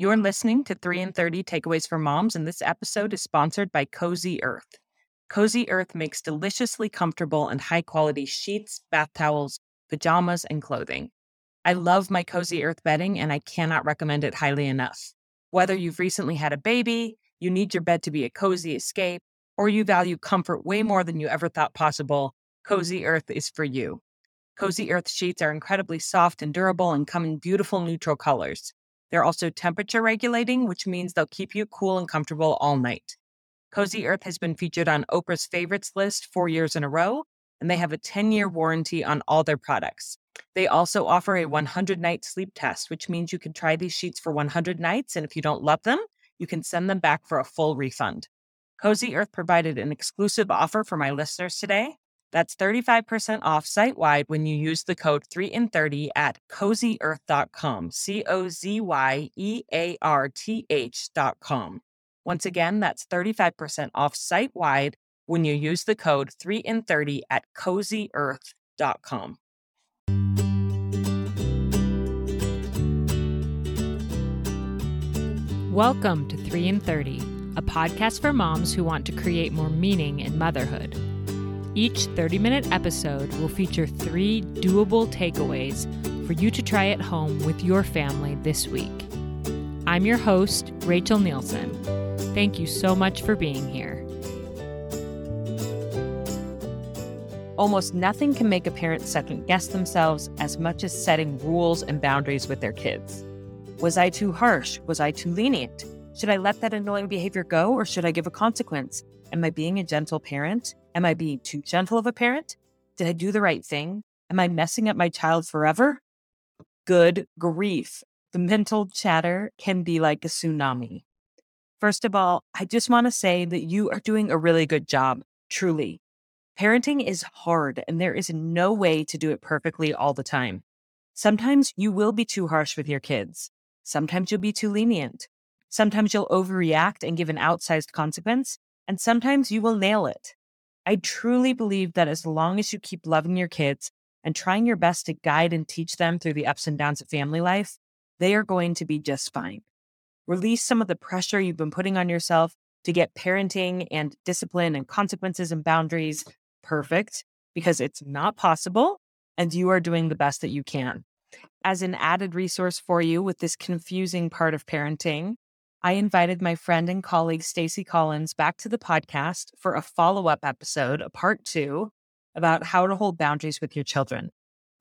You're listening to 3 and mm-hmm. 30 Takeaways for Moms, and this episode is sponsored by Cozy Earth. Cozy Earth makes deliciously comfortable and high quality sheets, bath towels, pajamas, and clothing. I love my Cozy mm-hmm. Earth bedding, and I cannot recommend it highly enough. Whether you've recently had a baby, you need your bed to be a cozy escape, or you value comfort way more than you ever thought possible, Cozy Earth is for you. Cozy Earth sheets are incredibly soft and durable and come in beautiful neutral colors. They're also temperature regulating, which means they'll keep you cool and comfortable all night. Cozy Earth has been featured on Oprah's favorites list four years in a row, and they have a 10 year mm. warranty on all their products. They also offer a 100 night sleep test, which means you can try these sheets for 100 nights, and if you don't love them, you can send them back for a full refund. Cozy Earth provided an exclusive offer for my listeners today. That's 35% off site wide when you use the code 3 in 30 at cozyearth.com. C O Z Y E A R T H.com. Once again, that's 35% off site wide when you use the code 3 in 30 at cozyearth.com. Welcome to 3 in 30, a podcast for moms who want to create more meaning in motherhood. Each 30 minute episode will feature three doable takeaways for you to try at home with your family this week. I'm your host, Rachel Nielsen. Thank you so much for being here. Almost nothing can make a parent second guess themselves as much as setting rules and boundaries with their kids. Was I too harsh? Was I too lenient? Should I let that annoying behavior go or should I give a consequence? Am I being a gentle parent? Am I being too gentle of a parent? Did I do the right thing? Am I messing up my child forever? Good grief. The mental chatter can be like a tsunami. First of all, I just want to say that you are doing a really good job, truly. Parenting is hard, and there is no way to do it perfectly all the time. Sometimes you will be too harsh with your kids. Sometimes you'll be too lenient. Sometimes you'll overreact and give an outsized consequence. And sometimes you will nail it. I truly believe that as long as you keep loving your kids and trying your best to guide and teach them through the ups and downs of family life, they are going to be just fine. Release some of the pressure you've been putting on yourself to get parenting and discipline and consequences and boundaries perfect because it's not possible and you are doing the best that you can. As an added resource for you with this confusing part of parenting, I invited my friend and colleague Stacey Collins back to the podcast for a follow-up episode, a part 2, about how to hold boundaries with your children.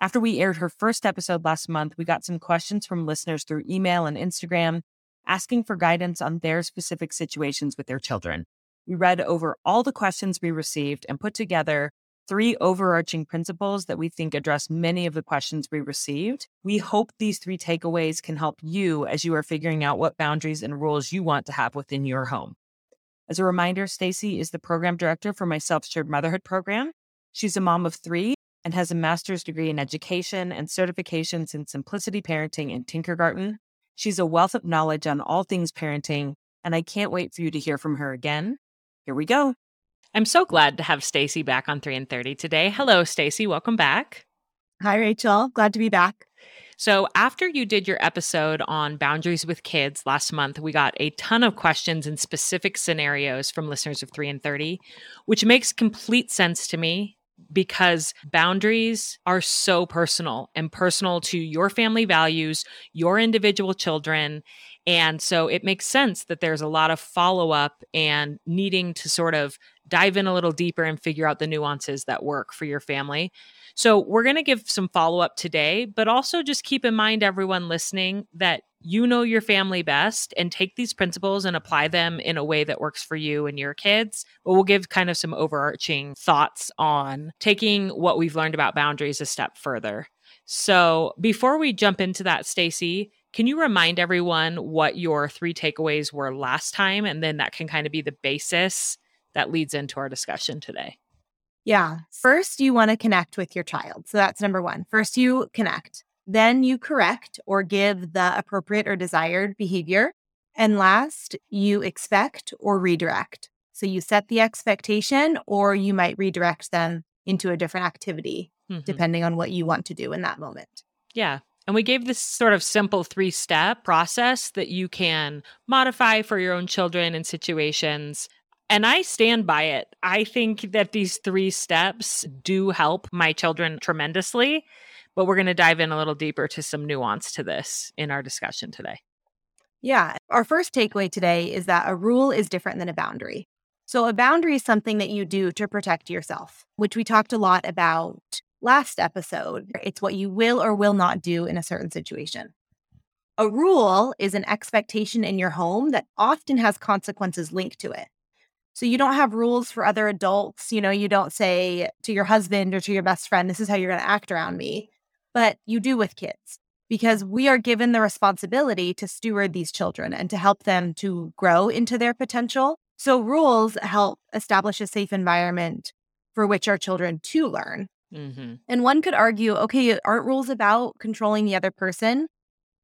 After we aired her first episode last month, we got some questions from listeners through email and Instagram asking for guidance on their specific situations with their children. We read over all the questions we received and put together three overarching principles that we think address many of the questions we received. We hope these three takeaways can help you as you are figuring out what boundaries and rules you want to have within your home. As a reminder, Stacey is the program director for my self-shared motherhood program. She's a mom of 3 and has a master's degree in education and certifications in simplicity parenting and Tinkergarten. She's a wealth of knowledge on all things parenting, and I can't wait for you to hear from her again. Here we go. I'm so glad to have Stacey back on 3 and 30 today. Hello, Stacey. Welcome back. Hi, Rachel. Glad to be back. So, after you did your episode on boundaries with kids last month, we got a ton of questions and specific scenarios from listeners of 3 and 30, which makes complete sense to me because boundaries are so personal and personal to your family values, your individual children. And so it makes sense that there's a lot of follow up and needing to sort of dive in a little deeper and figure out the nuances that work for your family. So, we're going to give some follow up today, but also just keep in mind, everyone listening, that you know your family best and take these principles and apply them in a way that works for you and your kids. But we'll give kind of some overarching thoughts on taking what we've learned about boundaries a step further. So, before we jump into that, Stacey, can you remind everyone what your three takeaways were last time? And then that can kind of be the basis that leads into our discussion today. Yeah. First, you want to connect with your child. So that's number one. First, you connect. Then you correct or give the appropriate or desired behavior. And last, you expect or redirect. So you set the expectation or you might redirect them into a different activity, mm-hmm. depending on what you want to do in that moment. Yeah. And we gave this sort of simple three step process that you can modify for your own children and situations. And I stand by it. I think that these three steps do help my children tremendously. But we're going to dive in a little deeper to some nuance to this in our discussion today. Yeah. Our first takeaway today is that a rule is different than a boundary. So, a boundary is something that you do to protect yourself, which we talked a lot about last episode. It's what you will or will not do in a certain situation. A rule is an expectation in your home that often has consequences linked to it. So you don't have rules for other adults. You know, you don't say to your husband or to your best friend, this is how you're going to act around me, but you do with kids because we are given the responsibility to steward these children and to help them to grow into their potential. So rules help establish a safe environment for which our children to learn. Mm-hmm. And one could argue, okay, aren't rules about controlling the other person?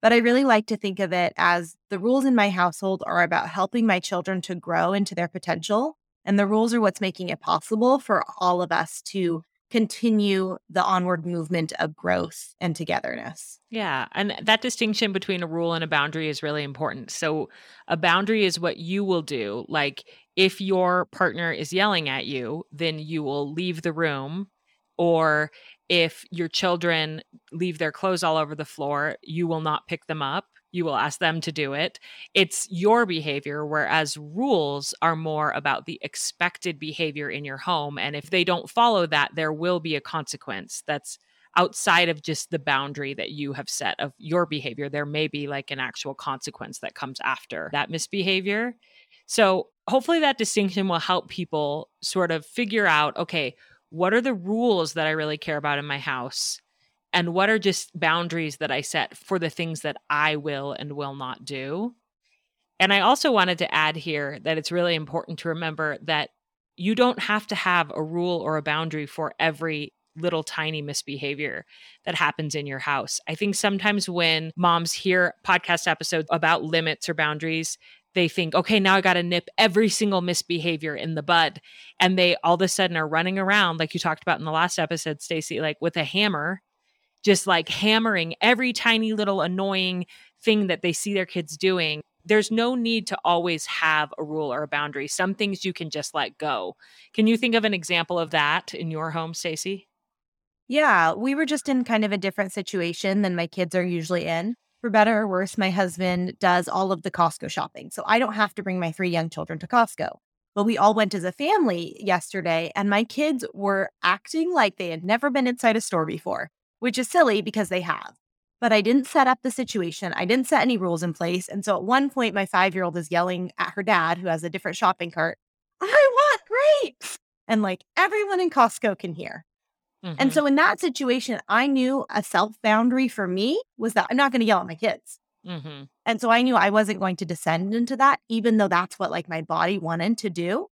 But I really like to think of it as the rules in my household are about helping my children to grow into their potential. And the rules are what's making it possible for all of us to continue the onward movement of growth and togetherness. Yeah. And that distinction between a rule and a boundary is really important. So, a boundary is what you will do. Like, if your partner is yelling at you, then you will leave the room or if your children leave their clothes all over the floor, you will not pick them up. You will ask them to do it. It's your behavior, whereas rules are more about the expected behavior in your home. And if they don't follow that, there will be a consequence that's outside of just the boundary that you have set of your behavior. There may be like an actual consequence that comes after that misbehavior. So, hopefully, that distinction will help people sort of figure out okay, what are the rules that I really care about in my house? And what are just boundaries that I set for the things that I will and will not do? And I also wanted to add here that it's really important to remember that you don't have to have a rule or a boundary for every little tiny misbehavior that happens in your house. I think sometimes when moms hear podcast episodes about limits or boundaries, they think, okay, now I got to nip every single misbehavior in the bud. And they all of a sudden are running around, like you talked about in the last episode, Stacey, like with a hammer, just like hammering every tiny little annoying thing that they see their kids doing. There's no need to always have a rule or a boundary. Some things you can just let go. Can you think of an example of that in your home, Stacey? Yeah, we were just in kind of a different situation than my kids are usually in for better or worse, my husband does all of the Costco shopping. So I don't have to bring my three young children to Costco. But we all went as a family yesterday, and my kids were acting like they had never been inside a store before, which is silly because they have. But I didn't set up the situation. I didn't set any rules in place. And so at one point, my five year old is yelling at her dad, who has a different shopping cart, I want grapes. And like everyone in Costco can hear. Mm-hmm. And so in that situation, I knew a self boundary for me was that I'm not going to yell at my kids. Mm-hmm. And so I knew I wasn't going to descend into that, even though that's what like my body wanted to do.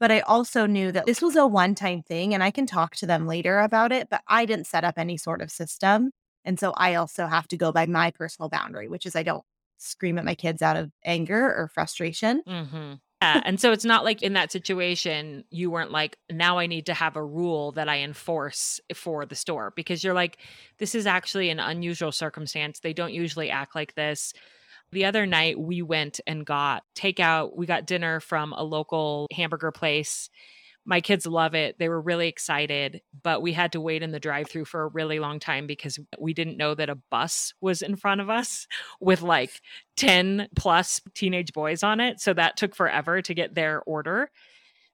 But I also knew that this was a one time thing and I can talk to them later about it, but I didn't set up any sort of system. And so I also have to go by my personal boundary, which is I don't scream at my kids out of anger or frustration. Mm-hmm. Yeah. And so it's not like in that situation, you weren't like, now I need to have a rule that I enforce for the store because you're like, this is actually an unusual circumstance. They don't usually act like this. The other night, we went and got takeout. We got dinner from a local hamburger place my kids love it. They were really excited, but we had to wait in the drive through for a really long time because we didn't know that a bus was in front of us with like 10 plus teenage boys on it. So that took forever to get their order.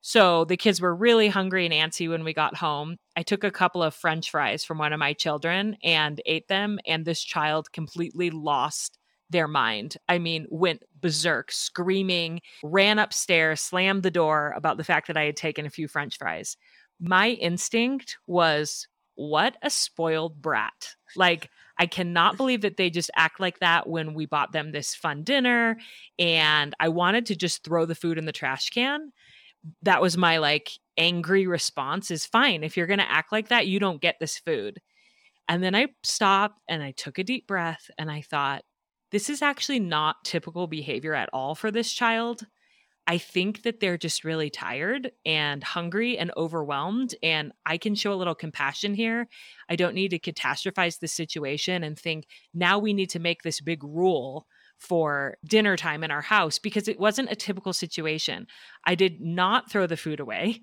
So the kids were really hungry and antsy when we got home. I took a couple of french fries from one of my children and ate them, and this child completely lost their mind. I mean, went berserk, screaming, ran upstairs, slammed the door about the fact that I had taken a few french fries. My instinct was, what a spoiled brat. Like, I cannot believe that they just act like that when we bought them this fun dinner. And I wanted to just throw the food in the trash can. That was my like angry response is fine. If you're going to act like that, you don't get this food. And then I stopped and I took a deep breath and I thought, this is actually not typical behavior at all for this child. I think that they're just really tired and hungry and overwhelmed. And I can show a little compassion here. I don't need to catastrophize the situation and think now we need to make this big rule for dinner time in our house because it wasn't a typical situation. I did not throw the food away.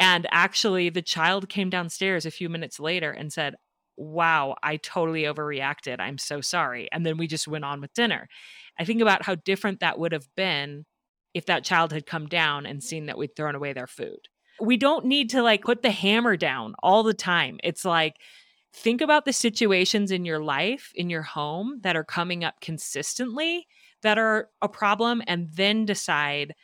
And actually, the child came downstairs a few minutes later and said, Wow, I totally overreacted. I'm so sorry. And then we just went on with dinner. I think about how different that would have been if that child had come down and seen that we'd thrown away their food. We don't need to like put the hammer down all the time. It's like, think about the situations in your life, in your home that are coming up consistently that are a problem, and then decide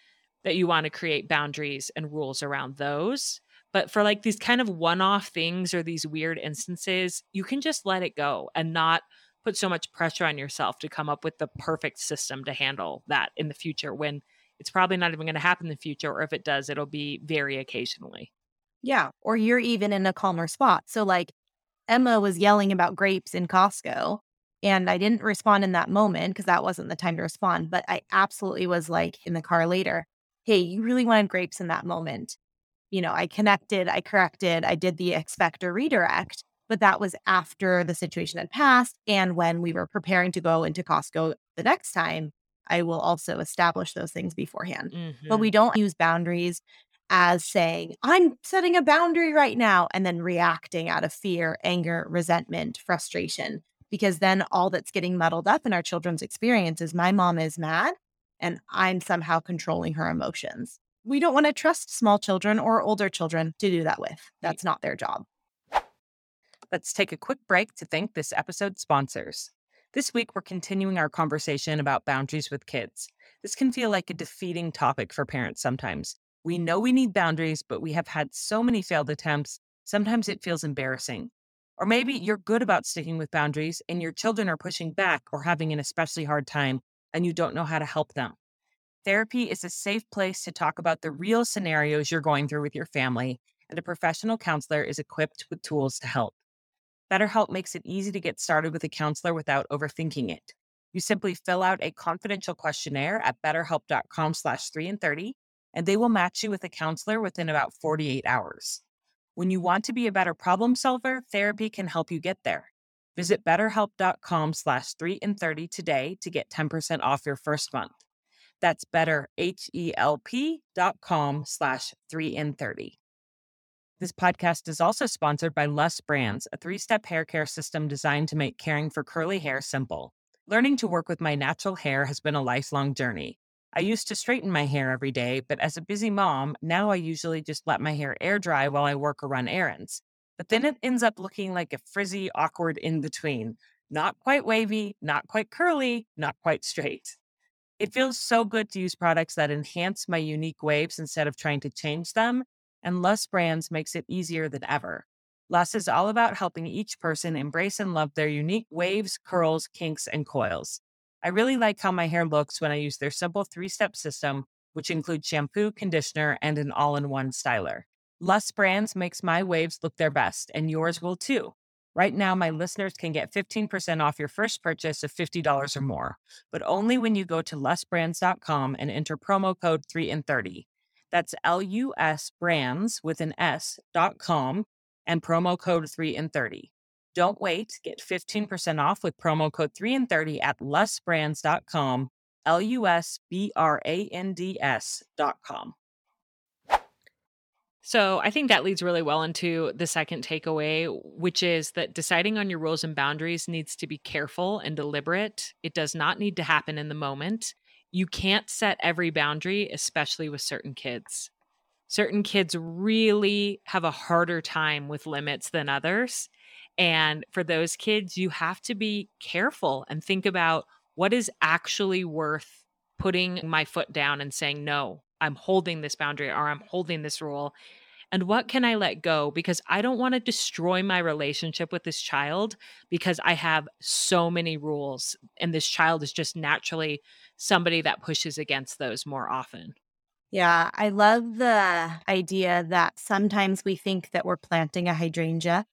that you want to create boundaries and rules around those. But for like these kind of one off things or these weird instances, you can just let it go and not put so much pressure on yourself to come up with the perfect system to handle that in the future when it's probably not even going to happen in the future. Or if it does, it'll be very occasionally. Yeah. Or you're even in a calmer spot. So, like, Emma was yelling about grapes in Costco, and I didn't respond in that moment because that wasn't the time to respond. But I absolutely was like in the car later, hey, you really wanted grapes in that moment. You know, I connected, I corrected, I did the expect or redirect, but that was after the situation had passed. And when we were preparing to go into Costco the next time, I will also establish those things beforehand. Mm-hmm. But we mm-hmm. don't use boundaries as saying, I'm setting a boundary right now, and then reacting out of fear, anger, resentment, frustration. Because then all that's getting muddled up in our children's experience is my mom is mad and I'm somehow controlling her emotions. We don't want to trust small children or older children to do that with. That's not their job. Let's take a quick break to thank this episode's sponsors. This week, we're continuing our conversation about boundaries with kids. This can feel like a defeating topic for parents sometimes. We know we need boundaries, but we have had so many failed attempts, sometimes it feels embarrassing. Or maybe you're good about sticking with boundaries and your children are pushing back or having an especially hard time and you don't know how to help them. Therapy is a safe place to talk about the real scenarios you're going through with your family, and a professional counselor is equipped with tools to help. BetterHelp makes it easy to get started with a counselor without overthinking it. You simply fill out a confidential questionnaire at betterhelp.com slash 3 and 30, and they will match you with a counselor within about 48 hours. When you want to be a better problem solver, therapy can help you get there. Visit betterhelp.com slash 3 and 30 today to get 10% off your first month. That's betterhelp.com slash 3 and 30. This podcast is also sponsored by Lus Brands, a three step hair care system designed to make caring for curly hair simple. Learning to work with my natural hair has been a lifelong journey. I used to straighten my hair every day, but as a busy mom, now I usually just let my hair air dry while I work or run errands. But then it ends up looking like a frizzy, awkward in between. Not quite wavy, not quite curly, not quite straight. It feels so good to use products that enhance my unique waves instead of trying to change them and Lus Brands makes it easier than ever. Lus is all about helping each person embrace and love their unique waves, curls, kinks, and coils. I really like how my hair looks when I use their simple three step system, which includes shampoo, conditioner, and an all in one styler. Lus Brands makes my waves look their best, and yours will too. Right now, my listeners can get 15% off your first purchase of $50 or more, but only when you go to lusbrands.com and enter promo code 3 and 30. That's L-U-S brands with an S dot com and promo code 3 and 30. Don't wait. Get 15% off with promo code 3 and 30 at lusbrands.com, L-U-S-B-R-A-N-D-S dot com. So I think that leads really well into the second takeaway, which is that deciding on your rules and boundaries needs to be careful and deliberate. It does not need to happen in the moment you can't set every boundary, especially with certain kids. Certain kids really have a harder time with limits than others. And for those kids, you have to be careful and think about what is actually worth putting my foot down and saying, no, I'm holding this boundary or I'm holding this rule and what can I let go because I don't want to destroy my relationship with this child because I have so many rules and this child is just naturally somebody that pushes against those more often. Yeah, I love the idea that sometimes we think that we're planting a hydrangea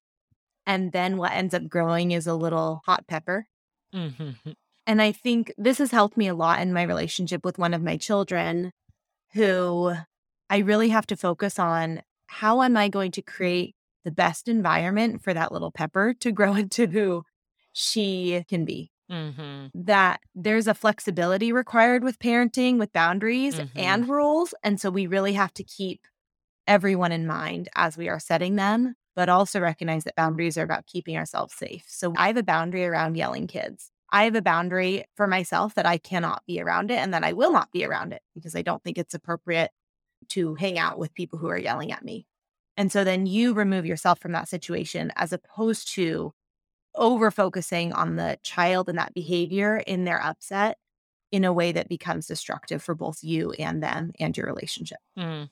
and then what ends up growing is a little hot pepper. Mm-hmm. And I think this has helped me a lot in my relationship with one of my children who I really have to focus on how am I going to create the best environment for that little pepper to grow into who she can be. Mm-hmm. That there's a flexibility required with parenting, with boundaries mm-hmm. and rules. And so we really have to keep everyone in mind as we are setting them, but also recognize that boundaries are about keeping ourselves safe. So I have a boundary around yelling kids. I have a boundary for myself that I cannot be around it and that I will not be around it because I don't think it's appropriate to hang out with people who are yelling at me. And so then you remove yourself from that situation as opposed to over focusing on the child and that behavior in their upset in a way that becomes destructive for both you and them and your relationship. Mm.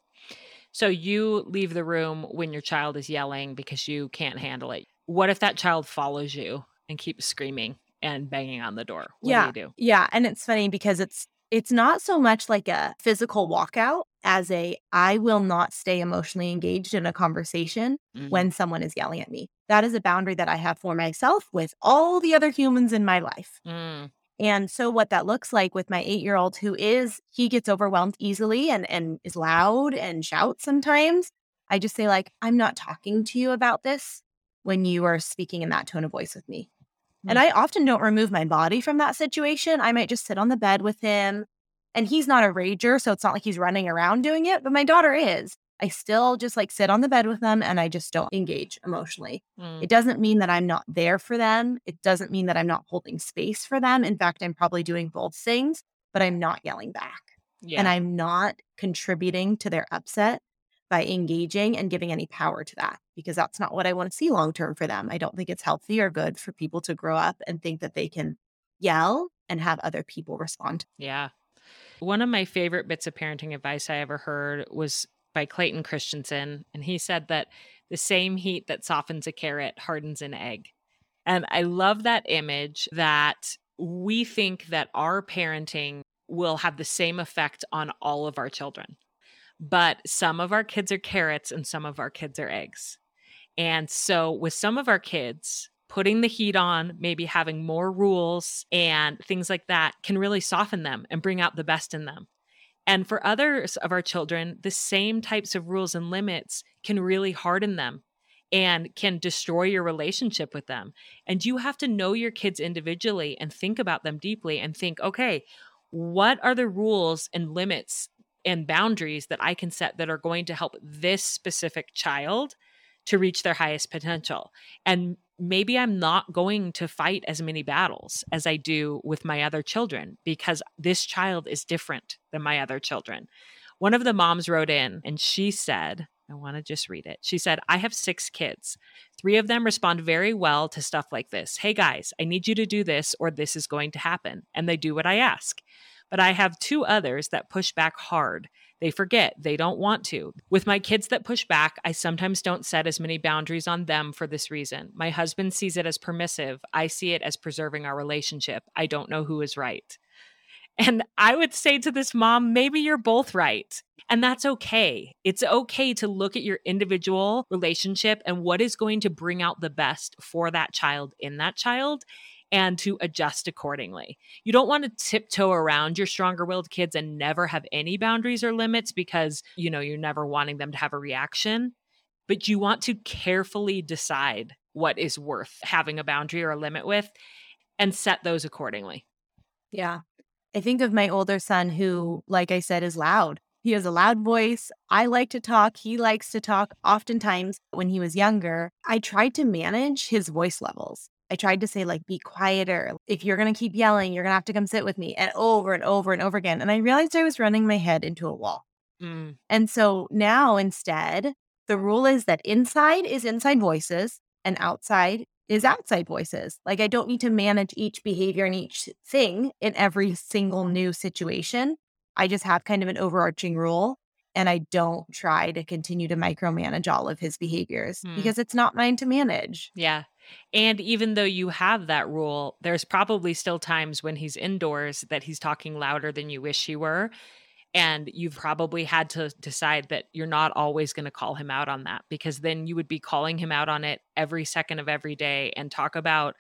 So you leave the room when your child is yelling because you can't handle it. What if that child follows you and keeps screaming and banging on the door? What yeah. do you do? Yeah. And it's funny because it's it's not so much like a physical walkout as a I will not stay emotionally engaged in a conversation mm-hmm. when someone is yelling at me. That is a boundary that I have for myself with all the other humans in my life. Mm. And so what that looks like with my 8-year-old who is he gets overwhelmed easily and and is loud and shouts sometimes, I just say like I'm not talking to you about this when you are speaking in that tone of voice with me. And I often don't remove my body from that situation. I might just sit on the bed with him. And he's not a rager, so it's not like he's running around doing it, but my daughter is. I still just like sit on the bed with them and I just don't engage emotionally. Mm. It doesn't mean that I'm not there for them. It doesn't mean that I'm not holding space for them. In fact, I'm probably doing both things, but I'm not yelling back. Yeah. And I'm not contributing to their upset by engaging and giving any power to that because that's not what I want to see long term for them. I don't think it's healthy or good for people to grow up and think that they can yell and have other people respond. Yeah. One of my favorite bits of parenting advice I ever heard was by Clayton Christensen. And he said that the same heat that softens a carrot hardens an egg. And I love that image that we think that our parenting will have the same effect on all of our children but some of our kids are carrots and some of our kids are eggs. And so, with some of our kids, putting the heat on, maybe having more rules and things like that can really soften them and bring out the best in them. And for others of our children, the same types of rules and limits can really harden them and can destroy your relationship with them. And you have to know your kids individually and think about them deeply and think, okay, what are the rules and limits and boundaries that I can set that are going to help this specific child to reach their highest potential. And maybe I'm not going to fight as many battles as I do with my other children because this child is different than my other children. One of the moms wrote in and she said, I want to just read it. She said, I have six kids. Three of them respond very well to stuff like this. Hey guys, I need you to do this or this is going to happen. And they do what I ask. But I have two others that push back hard. They forget, they don't want to. With my kids that push back, I sometimes don't set as many boundaries on them for this reason. My husband sees it as permissive. I see it as preserving our relationship. I don't know who is right. And I would say to this mom, maybe you're both right. And that's okay. It's okay to look at your individual relationship and what is going to bring out the best for that child in that child and to adjust accordingly. You don't want to tiptoe around your stronger willed kids and never have any boundaries or limits because, you know, you're never wanting them to have a reaction, but you want to carefully decide what is worth having a boundary or a limit with and set those accordingly. Yeah. I think of my older son who, like I said, is loud. He has a loud voice. I like to talk. He likes to talk. Oftentimes, when he was younger, I tried to manage his voice levels. I tried to say, like, be quieter. If you're going to keep yelling, you're going to have to come sit with me, and over and over and over again. And I realized I was running my head into a wall. Mm. And so now instead, the rule is that inside is inside voices and outside is outside voices. Like, I don't need to manage each behavior and each thing in every single new situation. I just have kind of an overarching rule and I don't try to continue to micromanage all of his behaviors mm. because it's not mine to manage. Yeah. And even though you have that rule, there's probably still times when he's indoors that he's talking louder than you wish he were. And you've probably had to decide that you're not always going to call him out on that because then you would be calling him out on it every second of every day and talk about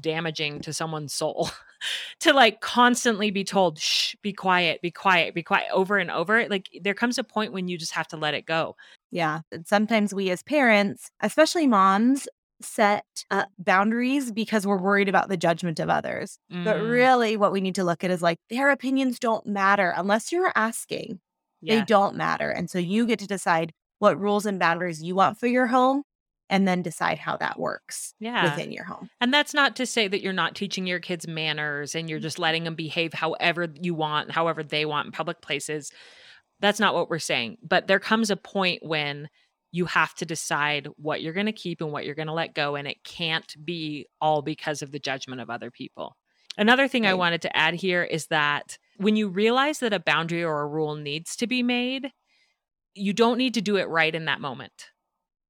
damaging to someone's soul. to like constantly be told, shh, be quiet, be quiet, be quiet over and over. Like there comes a point when you just have to let it go. Yeah. And sometimes we as parents, especially moms, set uh, boundaries because we're worried about the judgment of others. Mm. But really, what we need to look at is like their opinions don't matter unless you're asking. Yeah. They don't matter. And so you get to decide what rules and boundaries you want for your home and then decide how that works yeah. within your home. And that's not to say that you're not teaching your kids manners and you're just letting them behave however you want, however they want in public places. That's not what we're saying. But there comes a point when you have to decide what you're going to keep and what you're going to let go. And it can't be all because of the judgment of other people. Another thing right. I wanted to add here is that when you realize that a boundary or a rule needs to be made, you don't need to do it right in that moment.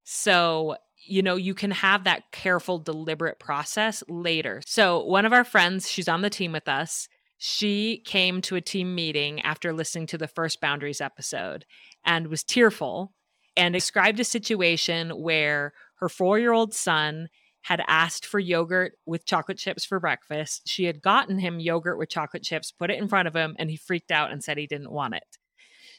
So you know, you can have that careful, deliberate process later. So, one of our friends, she's on the team with us. She came to a team meeting after listening to the first boundaries episode and was tearful and described a situation where her four year old son had asked for yogurt with chocolate chips for breakfast. She had gotten him yogurt with chocolate chips, put it in front of him, and he freaked out and said he didn't want it.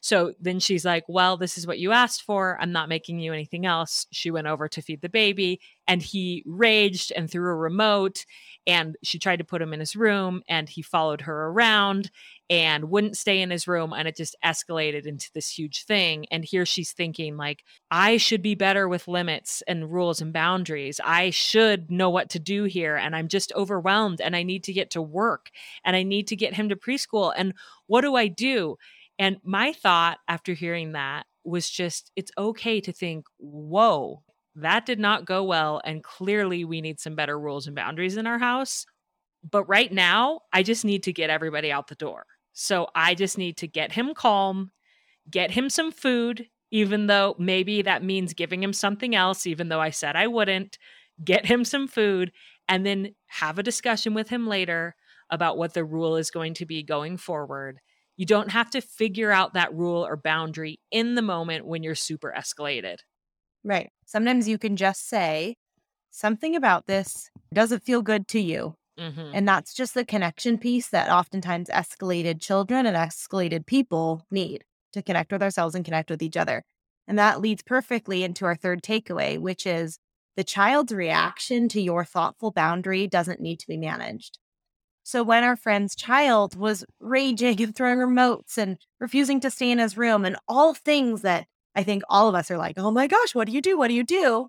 So then she's like, Well, this is what you asked for. I'm not making you anything else. She went over to feed the baby and he raged and threw a remote. And she tried to put him in his room and he followed her around and wouldn't stay in his room. And it just escalated into this huge thing. And here she's thinking, like, I should be better with limits and rules and boundaries. I should know what to do here. And I'm just overwhelmed and I need to get to work and I need to get him to preschool. And what do I do? And my thought after hearing that was just it's okay to think, whoa, that did not go well. And clearly we need some better rules and boundaries in our house. But right now, I just need to get everybody out the door. So I just need to get him calm, get him some food, even though maybe that means giving him something else, even though I said I wouldn't, get him some food, and then have a discussion with him later about what the rule is going to be going forward you don't have to figure out that rule or boundary in the moment when you're super escalated. Right. Sometimes you can just say, something about this doesn't feel good to you. Mm-hmm. And that's just the connection piece that oftentimes escalated children and escalated people need to connect with ourselves and connect with each other. And that leads perfectly into our third takeaway, which is the child's reaction to your thoughtful boundary doesn't need to be managed. So when our friend's child was raging and throwing remotes and refusing to stay in his room and all things that I think all of us are like, oh my gosh, what do you do? What do you do?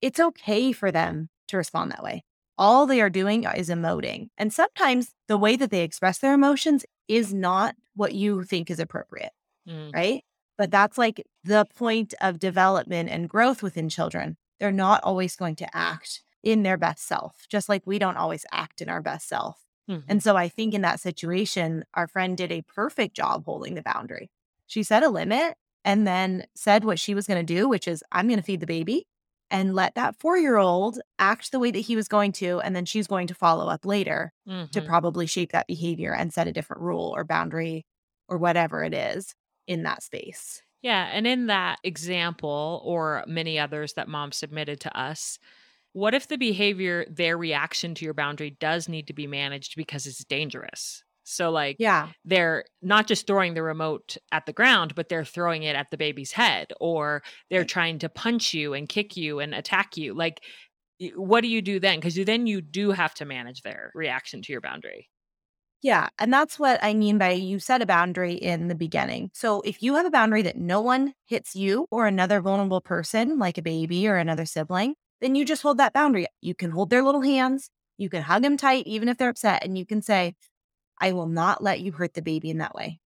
It's okay for them to respond that way. All they are doing is emoting. And sometimes the way that they express their emotions is not what you think is appropriate, mm. right? But that's like the point of development and growth within children. They're not always going to act in their best self, just like we don't always act in our best self. Mm-hmm. And so I think in that situation, our friend did a perfect job holding the boundary. She set a limit and then said what she was going to do, which is, I'm going to feed the baby and let that four year old act the way that he was going to. And then she's going to follow up later mm-hmm. to probably shape that behavior and set a different rule or boundary or whatever it is in that space. Yeah. And in that example, or many others that mom submitted to us, what if the behavior, their reaction to your boundary does need to be managed because it's dangerous? So, like, yeah, they're not just throwing the remote at the ground, but they're throwing it at the baby's head, or they're trying to punch you and kick you and attack you. Like, what do you do then? Because then you do have to manage their reaction to your boundary. Yeah. And that's what I mean by you set a boundary in the beginning. So if you have a boundary that no one hits you or another vulnerable person, like a baby or another sibling, then you just hold that boundary. You can hold their little hands, you can hug them tight, even if they're upset, and you can say, I will not let you hurt the baby in that way.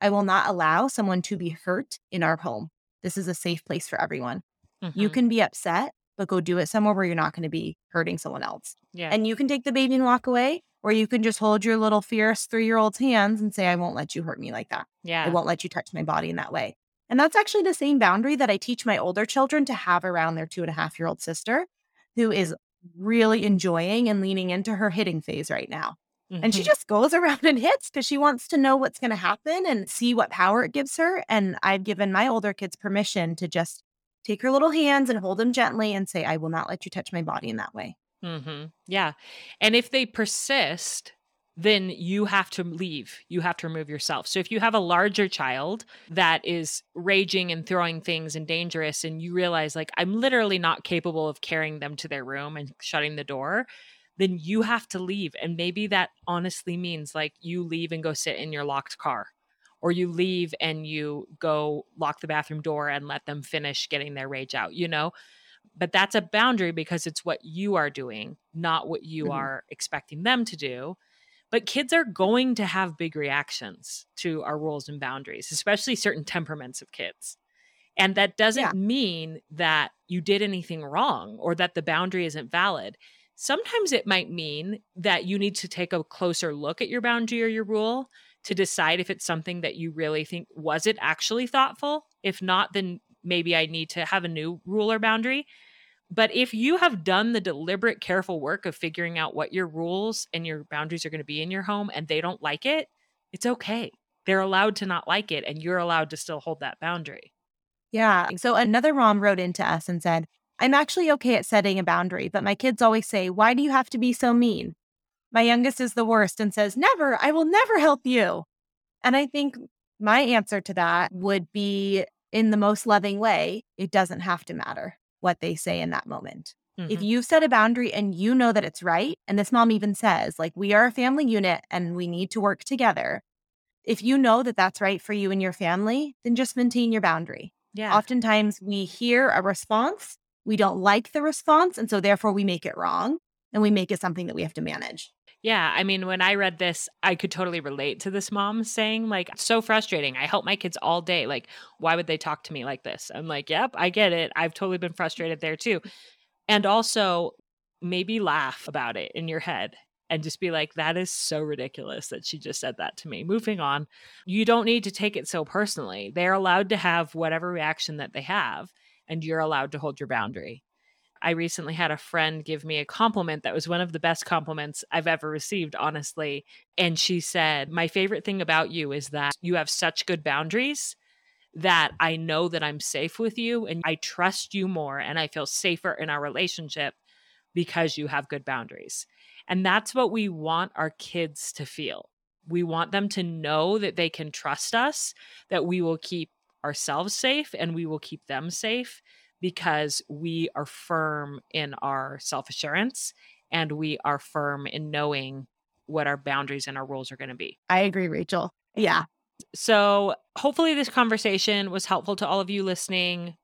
I will not allow someone to be hurt in our home. This is a safe place for everyone. Mm-hmm. You can be upset, but go do it somewhere where you're not going to be hurting someone else. Yeah. And you can take the baby and walk away, or you can just hold your little fierce three year old's hands and say, I won't let you hurt me like that. Yeah. I won't let you touch my body in that way. And that's actually the same boundary that I teach my older children to have around their two and a half year old sister, who is really enjoying and leaning into her hitting phase right now. Mm-hmm. And she mm-hmm. just goes around and hits because she wants to know what's going to happen and see what power it gives her. And I've given my older kids permission to just take her little hands and hold them gently and say, I will not let you touch my body in that way. Mm-hmm. Yeah. And if they persist, then you have to leave. You have to remove yourself. So if you have a larger child that is raging and throwing things and dangerous, and you realize, like, I'm literally not capable of carrying them to their room and shutting the door, then you have to leave. And maybe that honestly means like you leave and go sit in your locked car, or you leave and you go lock the bathroom door and let them finish getting their rage out, you know? But that's a boundary because it's what you are doing, not what you mm-hmm. are expecting them to do. But kids are going to have big reactions to our rules and boundaries, especially certain temperaments of kids. And that doesn't yeah. mean that you did anything wrong or that the boundary isn't valid. Sometimes it might mean that you need to take a closer look at your boundary or your rule to decide if it's something that you really think was it actually thoughtful. If not, then maybe I need to have a new rule or boundary. But if you have done the deliberate, careful work of figuring out what your rules and your boundaries are going to be in your home and they don't like it, it's okay. They're allowed to not like it and you're allowed to still hold that boundary. Yeah. So another mom wrote into us and said, I'm actually okay at setting a boundary, but my kids always say, Why do you have to be so mean? My youngest is the worst and says, Never, I will never help you. And I think my answer to that would be in the most loving way, it doesn't have to matter what they say in that moment. Mm-hmm. If you've set a boundary and you know that it's right, and this mom even says, like, we are a family unit and we need to work together. If you know that that's right for you and your family, then just maintain your boundary. Yeah. Oftentimes we hear a response, we don't like the response. And so therefore we make it wrong and we make it something that we have to manage. Yeah, I mean, when I read this, I could totally relate to this mom saying, like, so frustrating. I help my kids all day. Like, why would they talk to me like this? I'm like, yep, I get it. I've totally been frustrated there too. And also, maybe laugh about it in your head and just be like, that is so ridiculous that she just said that to me. Moving on, you don't need to take it so personally. They're allowed to have whatever reaction that they have, and you're allowed to hold your boundary. I recently had a friend give me a compliment that was one of the best compliments I've ever received, honestly. And she said, My favorite thing about you is that you have such good boundaries that I know that I'm safe with you and I trust you more and I feel safer in our relationship because you have good boundaries. And that's what we want our kids to feel. We want them to know that they can trust us, that we will keep ourselves safe and we will keep them safe because we are firm in our self assurance and we are firm in knowing what our boundaries and our rules are going to be. I agree, Rachel. Yeah. So, hopefully, this conversation was helpful to all of you listening.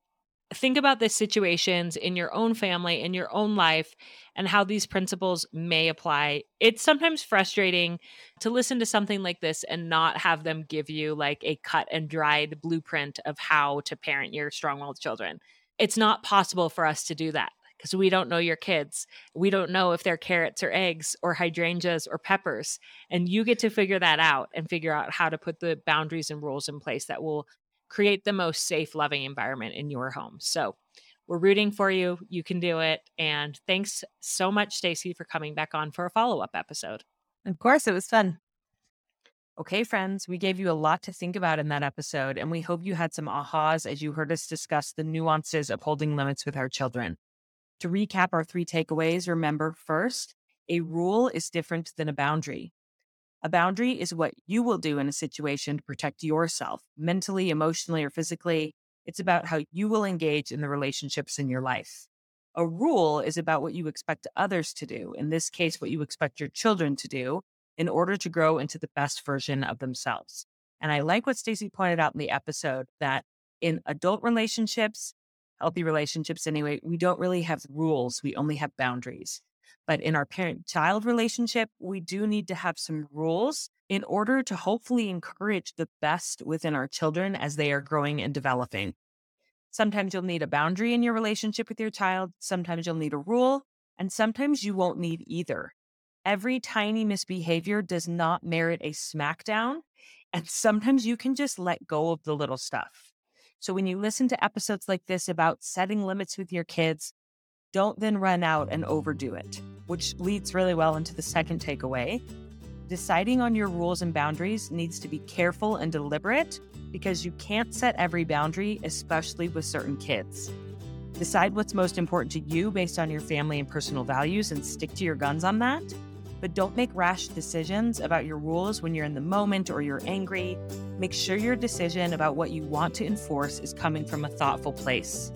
Think about the situations in your own family, in your own life, and how these principles may apply. It's sometimes frustrating to listen to something like this and not have them give you like a cut and dried blueprint of how to parent your strong willed children it's not possible for us to do that because we don't know your kids. We don't know if they're carrots or eggs or hydrangeas or peppers. And you get to figure that out and figure out how to put the boundaries and rules in place that will create the most safe, loving environment in your home. So we're rooting for you. You can do it. And thanks so much, Stacey, for coming back on for a follow up episode. Of course, it was fun. Okay, friends, we gave you a lot to think about in that episode, and we hope you had some ahas as you heard us discuss the nuances of holding limits with our children. To recap our three takeaways, remember first, a rule is different than a boundary. A boundary is what you will do in a situation to protect yourself, mentally, emotionally, or physically. It's about how you will engage in the relationships in your life. A rule is about what you expect others to do, in this case, what you expect your children to do, in order to grow into the best version of themselves. And I like what Stacey pointed out in the episode that in adult relationships, healthy relationships anyway, we don't really have rules, we only have boundaries. But in our parent child relationship, we do need to have some rules in order to hopefully encourage the best within our children as they are growing and developing. Sometimes you'll need a boundary in your relationship with your child, sometimes you'll need a rule, and sometimes you won't need either every tiny misbehavior does not merit a smackdown. And sometimes you can just let go of the little stuff. So when you listen to episodes like this about setting limits with your kids, don't then run out and overdo it, which leads really well into the second takeaway. Deciding on your rules and boundaries needs to be careful and deliberate because you can't set every boundary, especially with certain kids. Decide what's most important to you based on your family and personal values and stick to your guns on that. But don't make rash decisions about your rules when you're in the moment or you're angry. Make sure your decision about what you want to enforce is coming from a thoughtful place.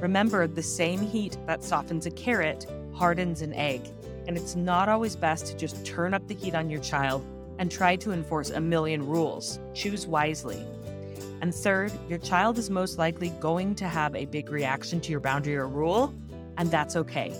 Remember, the same heat that softens a carrot hardens an egg, and it's not always best to just turn up the heat on your child and try to enforce a million rules. Choose wisely. And third, your child is most likely going to have a big reaction to your boundary or rule, and that's okay.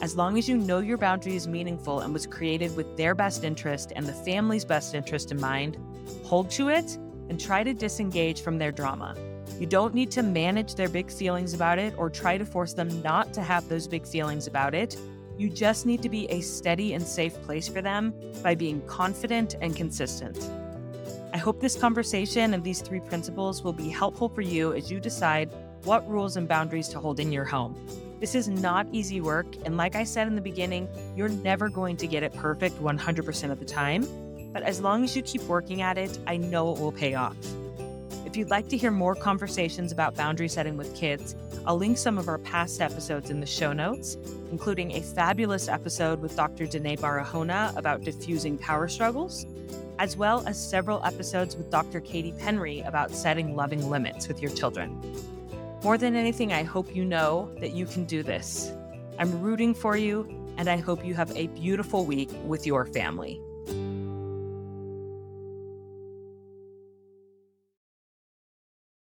As long as you know your boundary is meaningful and was created with their best interest and the family's best interest in mind, hold to it and try to disengage from their drama. You don't need to manage their big feelings about it or try to force them not to have those big feelings about it. You just need to be a steady and safe place for them by being confident and consistent. I hope this conversation and these three principles will be helpful for you as you decide what rules and boundaries to hold in your home. This is not easy work, and like I said in the beginning, you're never going to get it perfect 100% of the time. But as long as you keep working at it, I know it will pay off. If you'd like to hear more conversations about boundary setting with kids, I'll link some of our past episodes in the show notes, including a fabulous episode with Dr. Danae Barahona about diffusing power struggles, as well as several episodes with Dr. Katie Penry about setting loving limits with your children. More than anything, I hope you know that you can do this. I'm rooting for you, and I hope you have a beautiful week with your family.